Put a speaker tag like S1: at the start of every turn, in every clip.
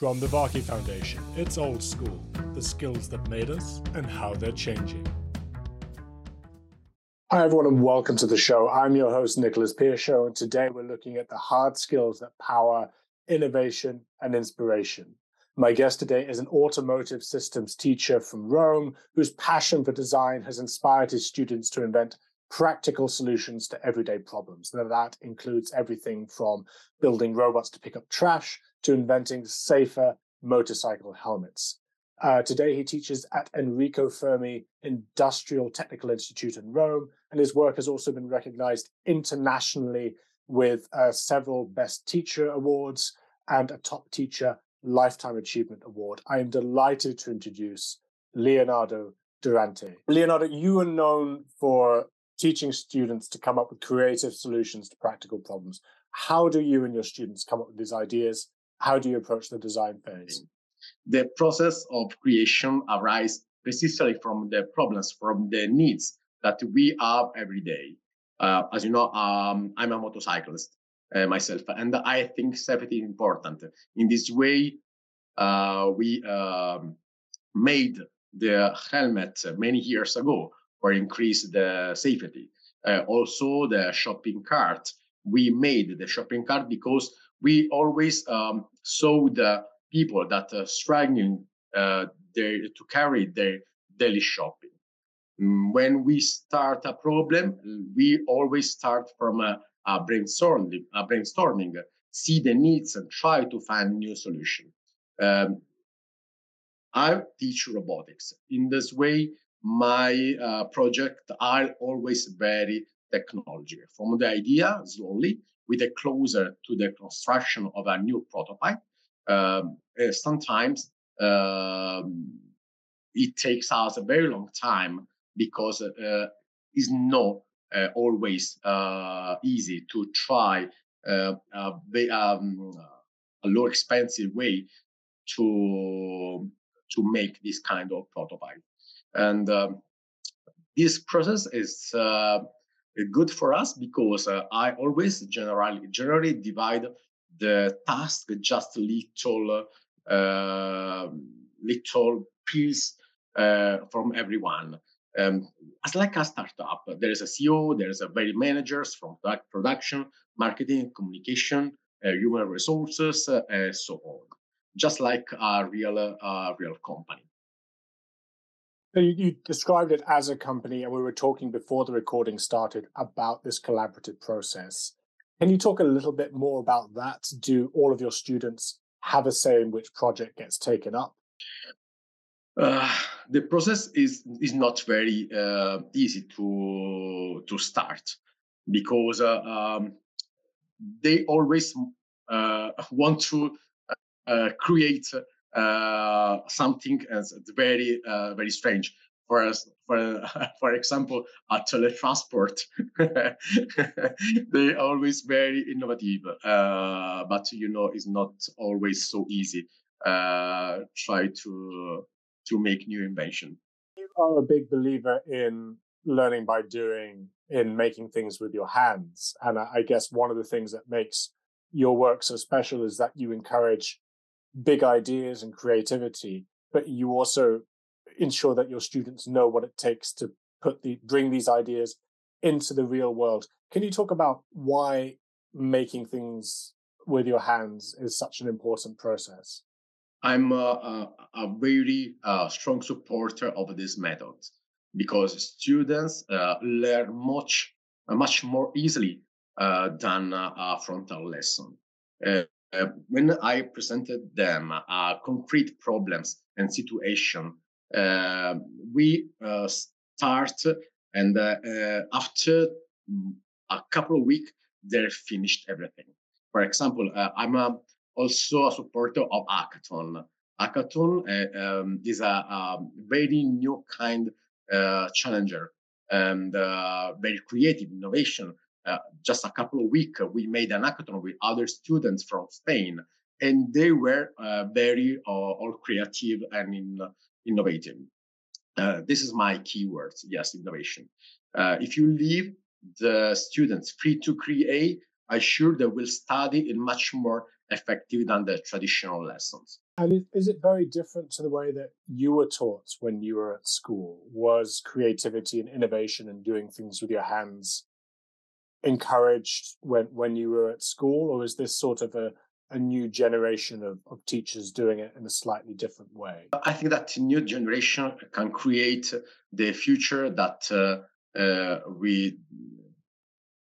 S1: From the Varkey Foundation, it's old school, the skills that made us and how they're changing. Hi, everyone, and welcome to the show. I'm your host, Nicholas Piachaud, and today we're looking at the hard skills that power innovation and inspiration. My guest today is an automotive systems teacher from Rome whose passion for design has inspired his students to invent practical solutions to everyday problems. Now, that includes everything from building robots to pick up trash to inventing safer motorcycle helmets. Uh, today, he teaches at Enrico Fermi Industrial Technical Institute in Rome, and his work has also been recognized internationally with uh, several Best Teacher Awards and a Top Teacher Lifetime Achievement Award. I am delighted to introduce Leonardo Durante. Leonardo, you are known for teaching students to come up with creative solutions to practical problems. How do you and your students come up with these ideas? How do you approach the design phase?
S2: the process of creation arises precisely from the problems, from the needs that we have every day. Uh, as you know, um, I'm a motorcyclist uh, myself, and I think safety is important. In this way, uh, we um, made the helmet many years ago for increase the safety. Uh, also, the shopping cart. We made the shopping cart because we always um, saw the people that are struggling uh, to carry their daily shopping. Mm, when we start a problem, we always start from a, a brainstorming, a brainstorming, see the needs and try to find new solution. Um, I teach robotics. In this way, my uh, project are always very technology. From the idea, slowly, we get closer to the construction of a new prototype um, uh, sometimes um, it takes us a very long time because uh, it's not uh, always uh, easy to try uh, a, um, a low expensive way to to make this kind of prototype. And um, this process is uh, good for us because I always generally generally divide the task just little uh, little piece uh, from everyone. Um, as like a startup, there is a CEO, there is a very managers from production, marketing, communication, uh, human resources, uh, and so on. Just like a real, uh, real company.
S1: So you, you, described it as a company, and we were talking before the recording started about this collaborative process. Can you talk a little bit more about that? Do all of your students have a say in which project gets taken up?
S2: Uh, the process is is not very uh, easy to to start because uh, um, they always uh, want to uh, create uh, something as very very strange for us, for for example, a teletransport. they are always very innovative, uh, but you know, it's not always so easy. Uh, try to to make new invention.
S1: You are a big believer in learning by doing, in making things with your hands, and I guess one of the things that makes your work so special is that you encourage big ideas and creativity, but you also ensure that your students know what it takes to put the bring these ideas into the real world. Can you talk about why making things with your hands is such an important process?
S2: I'm a, a, a very uh, strong supporter of this method because students uh, learn much uh, much more easily uh, than a frontal lesson. Uh, uh, when I presented them concrete problems and situation uh, we uh, start and uh, after a couple of weeks, they're finished everything. For example, I'm also a supporter of hackathon. Hackathon um, is a, a, very new kind challenger and very creative innovation. Uh, just a couple of weeks, we made an hackathon with other students from Spain, and they were uh, very uh, all creative and in, innovative. Uh, this is my keywords. Yes, innovation. Uh, if you leave the students free to create, I'm sure they will study in much more effective than the traditional lessons.
S1: And is it very different to the way that you were taught when you were at school? Was creativity and innovation and doing things with your hands encouraged when, when you were at school, or is this sort of a, a new generation of, of teachers doing it in a slightly different way?
S2: I think that new generation can create the future that uh, uh, we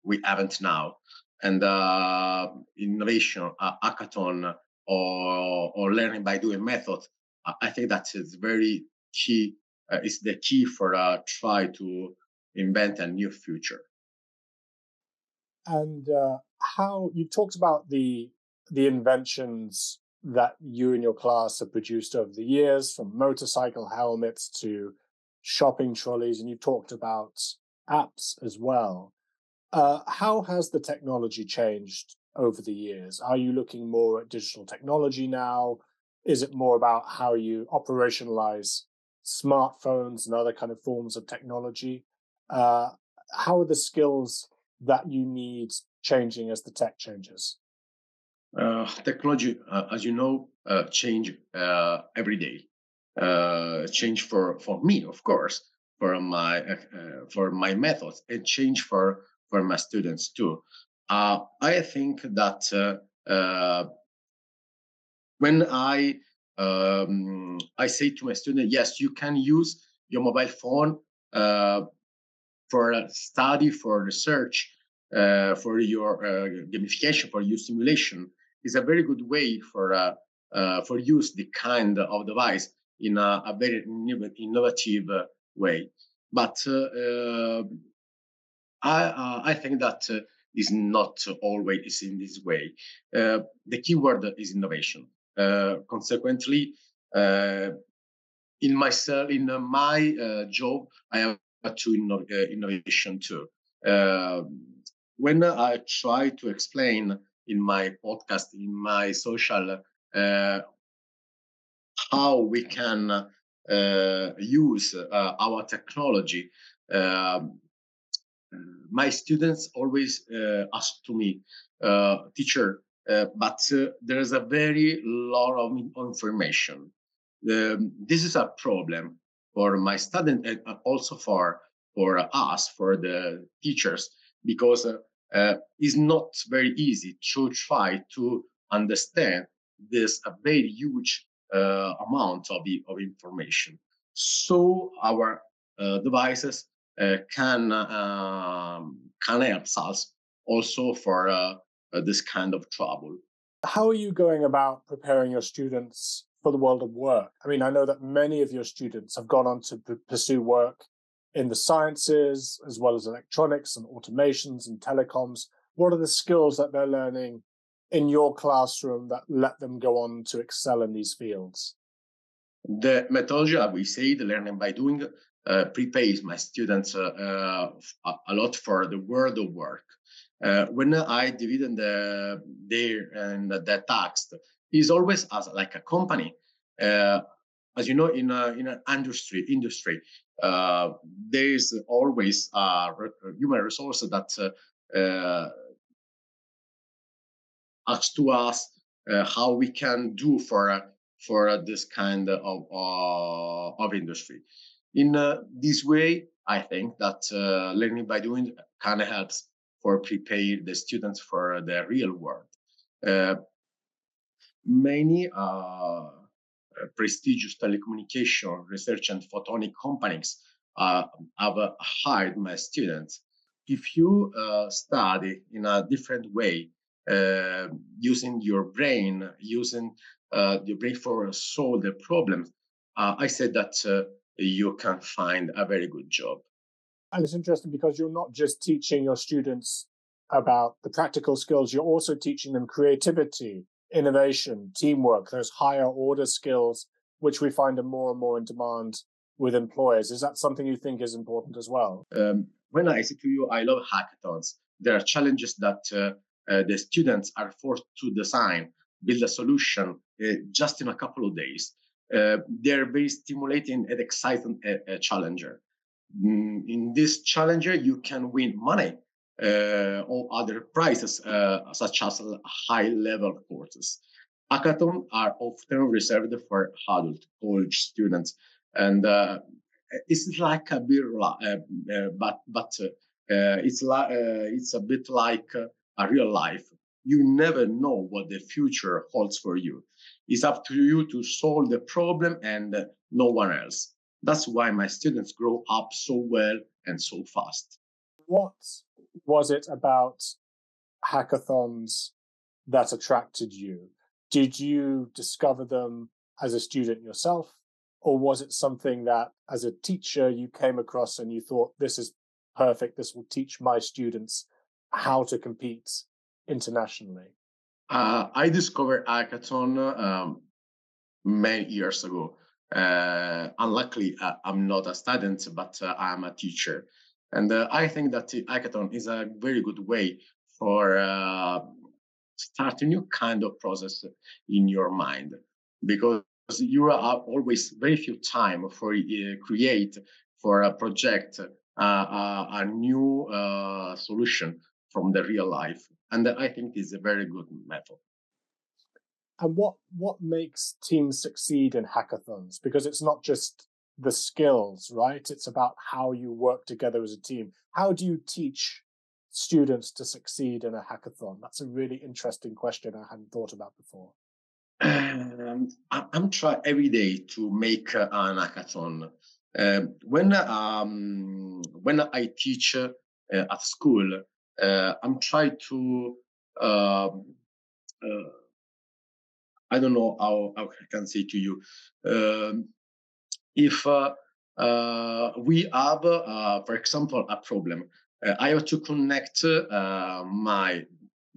S2: we haven't now and uh, innovation, uh, hackathon, or or learning by doing method. I think that is very key. Uh, is the key for uh, try to invent a new future.
S1: And uh, how you talked about the the inventions that you and your class have produced over the years, from motorcycle helmets to shopping trolleys, and you talked about apps as well. Uh, how has the technology changed over the years? Are you looking more at digital technology now? Is it more about how you operationalize smartphones and other kind of forms of technology? Uh, how are the skills that you need changing as the tech changes?
S2: Uh, technology, uh, as you know, uh, change uh, every day. Uh, change for for me, of course, for my for my methods, and change for for my students too. Uh, I think that uh, uh, when I um, I say to my student, yes, you can use your mobile phone uh, for study, for research, uh, for your uh, gamification, for your simulation, is a very good way for for use the kind of device in a, a very innovative way. But I, uh, I think that uh, is not always in this way. Uh, the keyword is innovation. Uh, consequently, uh, in myself, in my uh, job, I have to inno- innovation too. when I try to explain in my podcast, in my social, how we can use our technology. Um, my students always uh, ask to me, uh, teacher, uh, but there is a very lot of information. Um, this is a problem for my student and also for for us, for the teachers, because uh, it's not very easy to try to understand this a very huge uh, amount of, of information. So our uh, devices uh, can um, can help us also for uh, uh, this kind of trouble.
S1: How are you going about preparing your students for the world of work? I mean, I know that many of your students have gone on to p- pursue work in the sciences as well as electronics and automations and telecoms. What are the skills that they're learning in your classroom that let them go on to excel in these fields?
S2: The methodology, we say, the learning by doing, uh, prepares my students uh, uh, a lot for the world of work. Uh, when I divide the their and the task, is always as like a company. Uh, as you know, in a, in an industry industry, uh, there is always a human resource that asks to us how we can do for for this kind of of industry. In uh, this way, I think that uh, learning by doing kind of helps for prepare the students for the real world. Uh, many uh, prestigious telecommunication research and photonic companies uh, have hired my students. If you uh, study in a different way, using your brain, using your brain for solve the problems, I said that you can find a very good job.
S1: And it's interesting because you're not just teaching your students about the practical skills, you're also teaching them creativity, innovation, teamwork, those higher order skills, which we find are more and more in demand with employers. Is that something you think is important as well?
S2: Um, when I say to you, I love hackathons, there are challenges that uh, uh, the students are forced to design, build a solution uh, just in a couple of days. Uh, they're very stimulating and exciting a, a challenger. Mm, in this challenger, you can win money. Uh, or other prizes, uh, such as high level courses. Hackathons are often reserved for adult college students, and uh, it's like a bit, but but it's it's a bit like a real life. You never know what the future holds for you. It's up to you to solve the problem and no one else. That's why my students grow up so well and so fast.
S1: What was it about hackathons that attracted you? Did you discover them as a student yourself? Or was it something that as a teacher you came across and you thought, this is perfect, this will teach my students how to compete internationally?
S2: Uh, I discovered hackathon um, many years ago. Uh, unluckily, uh, I'm not a student, but uh, I'm a teacher. And uh, I think that hackathon is a very good way for uh, start a new kind of process in your mind because you are always very few time for uh, create for a project uh, a new uh, solution from the real life. And i think is a very good method.
S1: And what what makes teams succeed in hackathons? Because it's not just the skills, right? It's about how you work together as a team. How do you teach students to succeed in a hackathon? That's a really interesting question I hadn't thought about before.
S2: Um, I'm trying every day to make uh, an hackathon. Um, when um, when I teach uh, at school, uh, I'm trying to um, uh, I don't know how, how I can say to you. Um, if uh, uh, we have, uh, for example, a problem, I have to connect my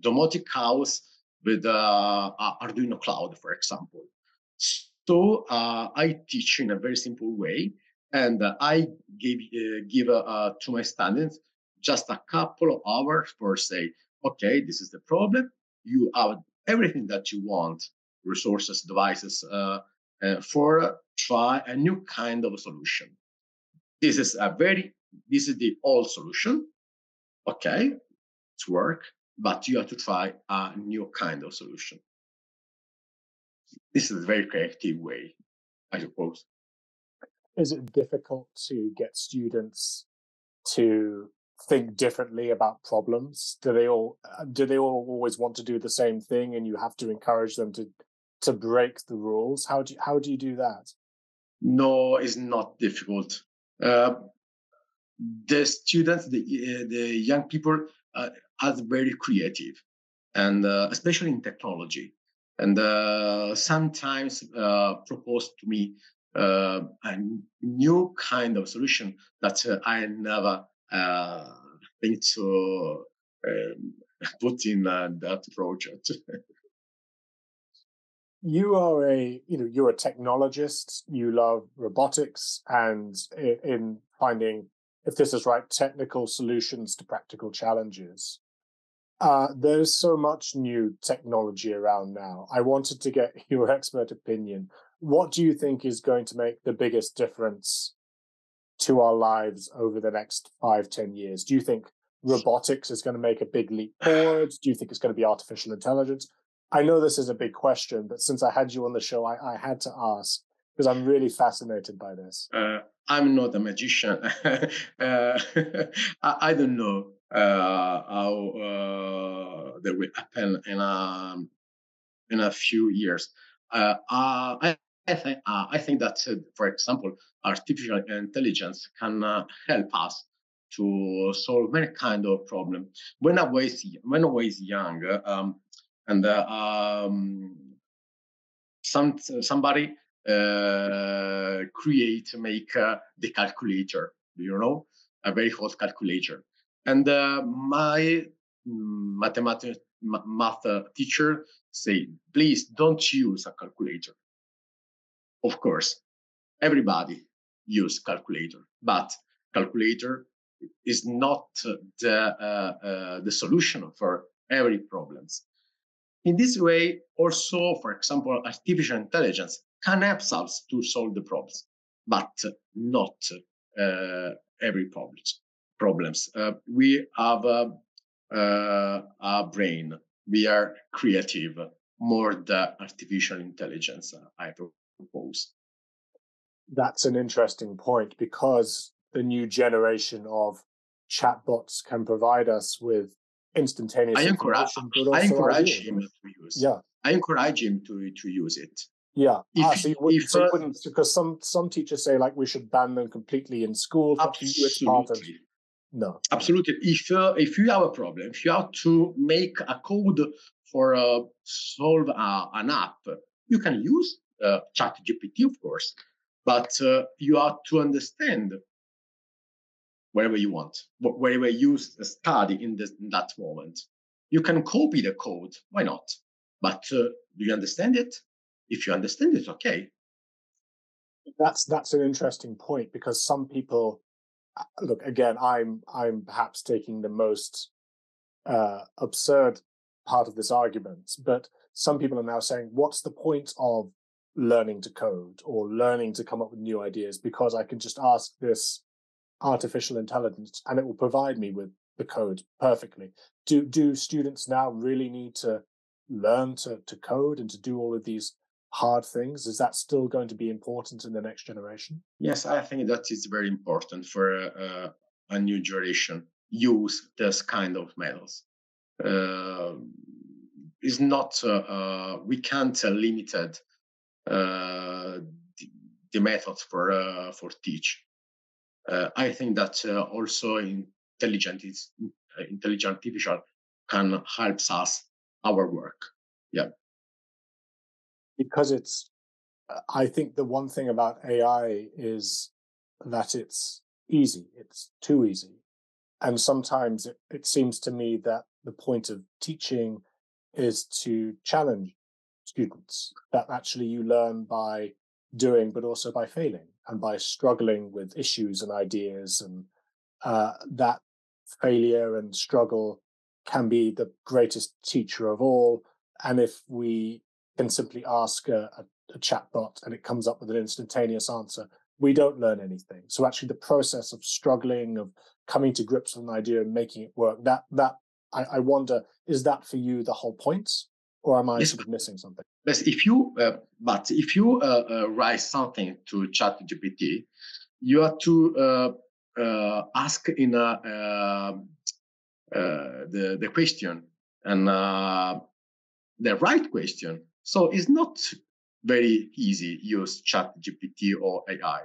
S2: domotic house with Arduino Cloud, for example. So I teach in a very simple way, and I give give to my students just a couple of hours for say, okay, this is the problem. You have everything that you want, resources, devices, uh, uh, for try a new kind of solution. This is a very, this is the old solution. Okay, it's work, but you have to try a new kind of solution. This is a very creative way, I suppose.
S1: Is it difficult to get students to think differently about problems? Do they all uh, do they all always want to do the same thing, and you have to encourage them to to break the rules? How do you, how do you do that?
S2: No, it's not difficult. Uh, the students, the uh, the young people, uh, are very creative, and uh, especially in technology. And uh, sometimes uh, propose to me a new kind of solution that I never think to um, put in that project.
S1: you are a you know you're a technologist. You love robotics and in finding if this is right technical solutions to practical challenges. Uh, there's so much new technology around now. I wanted to get your expert opinion. What do you think is going to make the biggest difference to our lives over the next five ten years? Do you think robotics is going to make a big leap forward? Do you think it's going to be artificial intelligence I know this is a big question, but since I had you on the show, I, I had to ask because I'm really fascinated by this.
S2: Uh, I'm not a magician. uh, I, I, don't know uh, how uh, that will happen in a in a few years. Uh, uh, I, I think I think that, for example, artificial intelligence can help us to solve many kind of problem. When I was when I was young, um, and uh, um, some somebody uh, create make uh, the calculator you know? A very hot calculator. And my mathematics math teacher say please don't use a calculator. Of course everybody use calculator but calculator is not the uh, uh, the solution for every problems in this way, also, for example, artificial intelligence can help us to solve the problems, but not uh, every problems. Problems. Uh, we have uh, uh, a brain. We are creative more than artificial intelligence. I propose.
S1: That's an interesting point because the new generation of chatbots can provide us with instantaneous.
S2: I encourage, I encourage him to use.
S1: Yeah,
S2: I encourage him to to use it.
S1: Yeah, if, ah, so you, would, if, so you wouldn't because some some teachers say like we should ban them completely in school.
S2: Absolutely.
S1: No.
S2: Absolutely. If uh, if you have a problem, if you have to make a code for uh, solve uh, an app, you can use uh, ChatGPT, of course, but uh, you have to understand wherever you want, wherever you study in, this, in that moment. You can copy the code, why not? But uh, do you understand it? If you understand it, okay.
S1: That's that's an interesting point because some people uh, look again. I'm I'm perhaps taking the most uh, absurd part of this argument, but some people are now saying, what's the point of learning to code or learning to come up with new ideas because I can just ask this artificial intelligence and it will provide me with the code perfectly. Do do students now really need to learn to, to code and to do all of these hard things? Is that still going to be important in the next generation?
S2: Yes, I think that is very important for uh, a new generation. Use this kind of methods. Uh, is not uh, we can't uh, limited uh, the, the, methods for uh, for teach. Uh, I think that uh, also intelligent is uh, intelligent artificial can helps us our work. Yeah,
S1: because it's. I think the one thing about AI is that it's easy. It's too easy, and sometimes it, it seems to me that the point of teaching is to challenge students that actually you learn by doing, but also by failing and by struggling with issues and ideas. And uh, that failure and struggle can be the greatest teacher of all. And if we can simply ask a, a, a chatbot and it comes up with an instantaneous answer, we don't learn anything. So actually, the process of struggling, of coming to grips with an idea and making it work, that that I, I wonder, is that for you the whole point? Or am I yes, sort of missing something?
S2: Yes, if you, uh, but if you uh, uh, write something to ChatGPT, you have to uh, uh, ask in a, um, uh, the the question and the right question. So it's not very easy use ChatGPT or AI.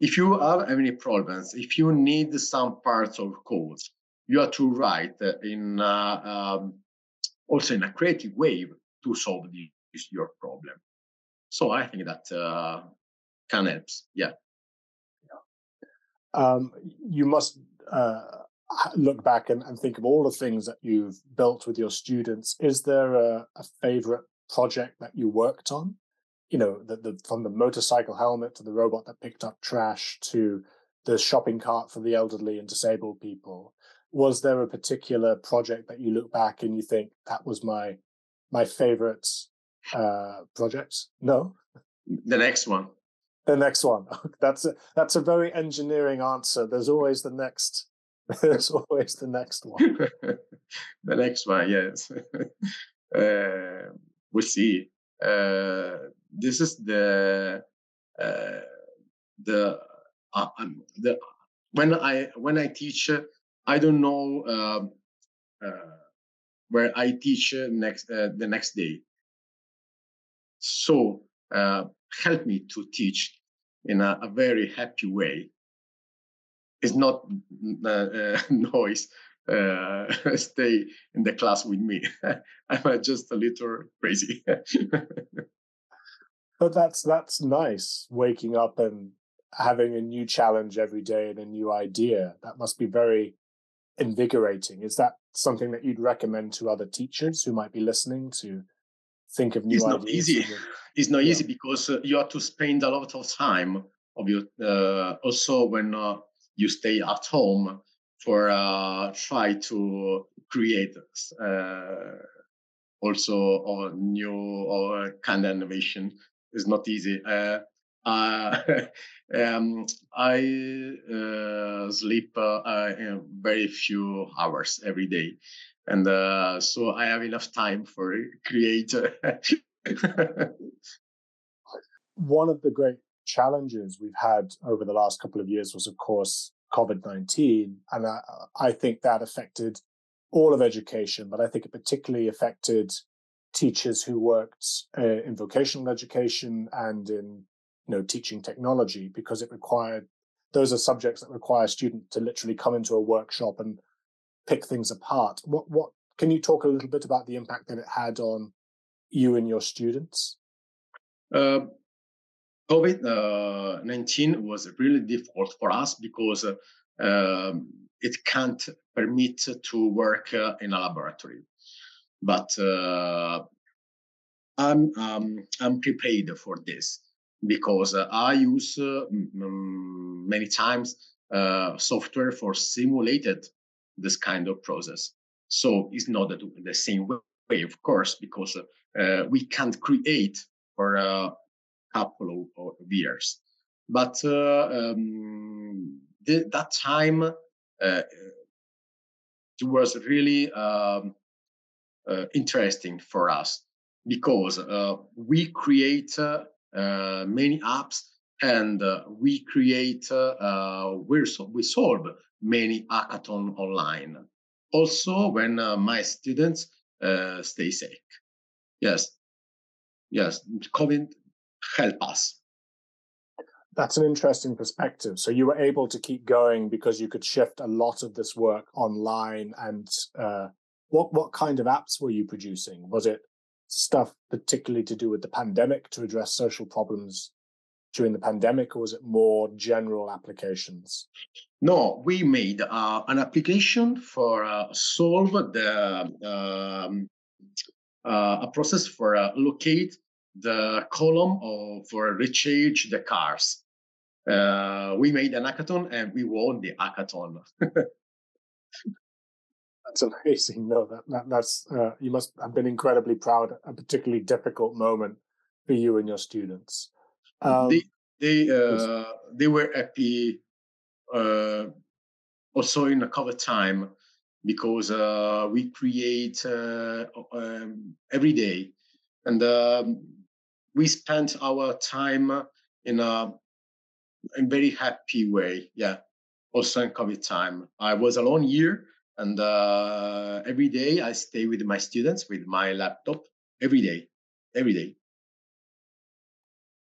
S2: If you have any problems, if you need some parts of code, you have to write in uh, um, also in a creative way to solve this, your problem. So I think that uh, can help. Yeah.
S1: Um, you must uh, look back and, and, think of all the things that you've built with your students. Is there a, a favorite project that you worked on? You know, the, the, from the motorcycle helmet to the robot that picked up trash to the shopping cart for the elderly and disabled people was there a particular project that you look back and you think that was my my favorite uh, project? No.
S2: The next one.
S1: The next one. That's a that's a very engineering answer. There's always the next. There's always the next one.
S2: the next one, yes. uh, we'll see. Uh, this is the uh, the uh, um, the when I when I teach I don't know um, uh, where I teach next uh, the next day. So uh, help me to teach in a, a very happy way. It's not uh, noise. Uh, stay in the class with me. I'm just a little crazy.
S1: but that's that's nice. Waking up and having a new challenge every day and a new idea. That must be very invigorating. Is that something that you'd recommend to other teachers who might be listening to think of new
S2: it's
S1: ideas?
S2: Not easy. It's not yeah. easy because uh, you have to spend a lot of time of your uh, also when uh, you stay at home for uh, try to create uh, also a new or kind of innovation is not easy. Uh, uh, um, I uh, sleep uh, very few hours every day, and uh, so I have enough time for create.
S1: One of the great challenges we've had over the last couple of years was, of course, COVID nineteen, and I, I think that affected all of education, but I think it particularly affected teachers who worked uh, in vocational education and in you know teaching technology because it required those are subjects that require a student to literally come into a workshop and pick things apart. What what can you talk a little bit about the impact that it had on you and your students?
S2: Uh, covid-19 uh, was really difficult for us because uh, um, it can't permit to work uh, in a laboratory. But uh, I'm um, I'm prepared for this because uh, I use uh, many times uh, software for simulated this kind of process. So it's not the, same way, of course, because uh, we can't create for a couple of, years. But uh, um, that time uh, it was really um, interesting for us because we create uh, many apps and uh, we create uh, we we solve many hackathon online also when my students stay sick yes yes covid help us
S1: that's an interesting perspective. So you were able to keep going because you could shift a lot of this work online. And uh, what what kind of apps were you producing? Was it stuff particularly to do with the pandemic to address social problems during the pandemic, or was it more general applications?
S2: No, we made uh, an application for uh, solve the um, uh, a process for uh, locate the column of, for recharge the cars. Uh, we made an hackathon and we won the hackathon.
S1: That's amazing. No, that, that that's uh, you must have been incredibly proud. A particularly difficult moment for you and your students.
S2: Um, they they uh, they were happy uh, also in the COVID time because uh, we create uh, um, every day, and um, we spent our time in a in very happy way. Yeah, also in COVID time. I was alone here and uh, every day I stay with my students with my laptop every day, every day.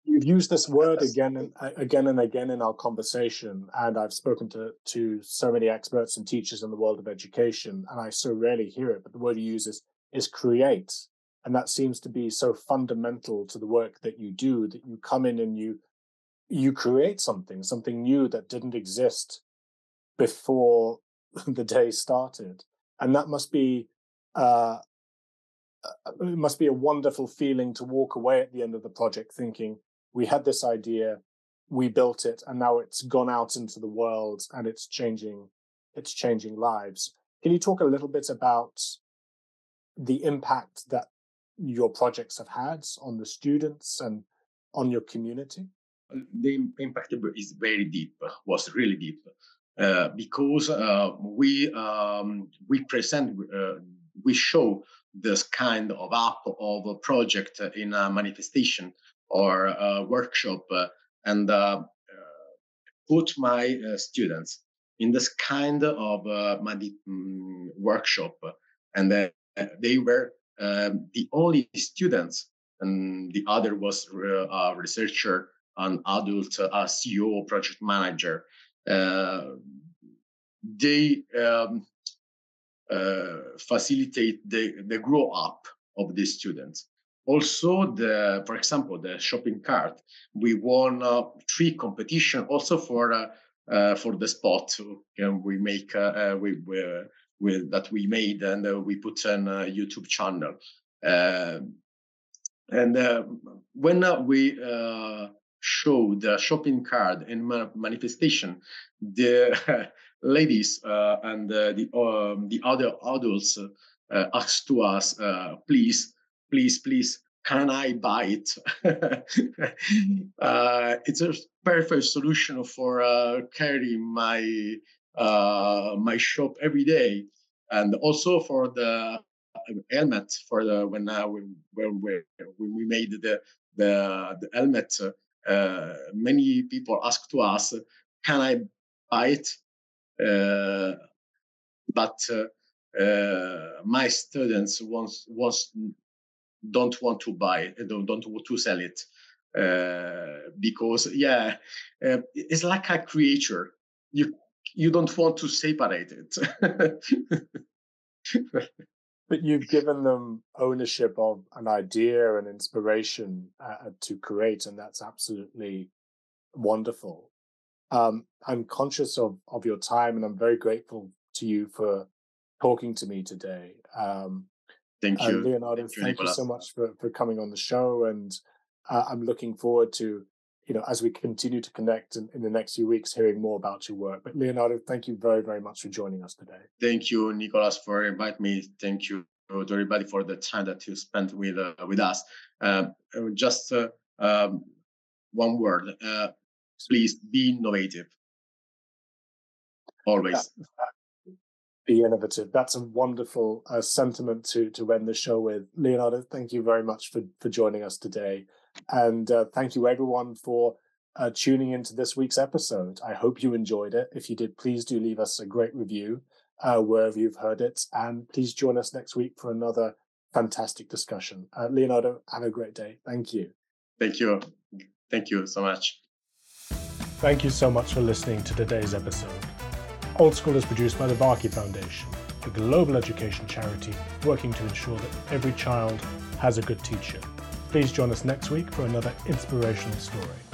S1: You've used this word again and uh, again and again in our conversation, and I've spoken to to so many experts and teachers in the world of education, and I so rarely hear it. But the word you use is is create, and that seems to be so fundamental to the work that you do. That you come in and you you create something, something new that didn't exist before the day started, and that must be uh, uh, it must be a wonderful feeling to walk away at the end of the project thinking we had this idea, we built it, and now it's gone out into the world and it's changing it's changing lives. Can you talk a little bit about the impact that your projects have had on the students and on your community?
S2: The impact is very deep, was really deep. Uh, because uh, we um, we present uh, we show this kind of app of a project in a manifestation or a workshop and put my students in this kind of uh, um, workshop. And uh, they were um, the only students and the other was a researcher an adult a ceo project manager. uh, they um, uh, facilitate the, the grow up of the students. Also, the for example, the shopping cart, we won uh, three competition also for uh, uh, for the spot and we make uh, we, we, that we made and we put on a YouTube channel. and when we show the shopping card and manifestation, the ladies uh, and uh, the um, the other adults uh, asked to us, please, please, please can I buy it? uh, it's a perfect solution for uh, carrying my uh, my shop every day, and also for the helmet for the when uh, when, when, when we made the the, the helmet. Uh, many people ask to us, "Can I buy it?" Uh, but uh, my students wants wants don't want to buy don't don't want to sell it because yeah, uh, it's like a creature. You you don't want to separate it.
S1: but you've given them ownership of an idea and inspiration uh, to create, and that's absolutely wonderful. Um, I'm conscious of of your time, and I'm very grateful to you for talking to me today. Um,
S2: thank you,
S1: uh, Leonardo.
S2: Thank, you,
S1: thank you, so much for for coming on the show, and uh, I'm looking forward to you know as we continue to connect in, in the next few weeks, hearing more about your work. But Leonardo, thank you very very much for joining us today.
S2: Thank you, Nicolas, for inviting me. Thank you to everybody for the time that you spent with uh, with us. Um, just uh, um, one word uh, please be innovative always
S1: be innovative that's a wonderful uh, sentiment to to end the show with leonardo thank you very much for for joining us today and uh, thank you everyone for uh, tuning into this week's episode. I hope you enjoyed it. If you did please do leave us a great review uh, wherever you've heard it. And please join us next week for another fantastic discussion. Uh, leonardo have a great day. Thank you.
S2: Thank you. Thank you so much.
S1: Thank you so much for listening to today's episode. Old School is produced by the Varkey Foundation, a global education charity working to ensure that every child has a good teacher. Please join us next week for another inspirational story.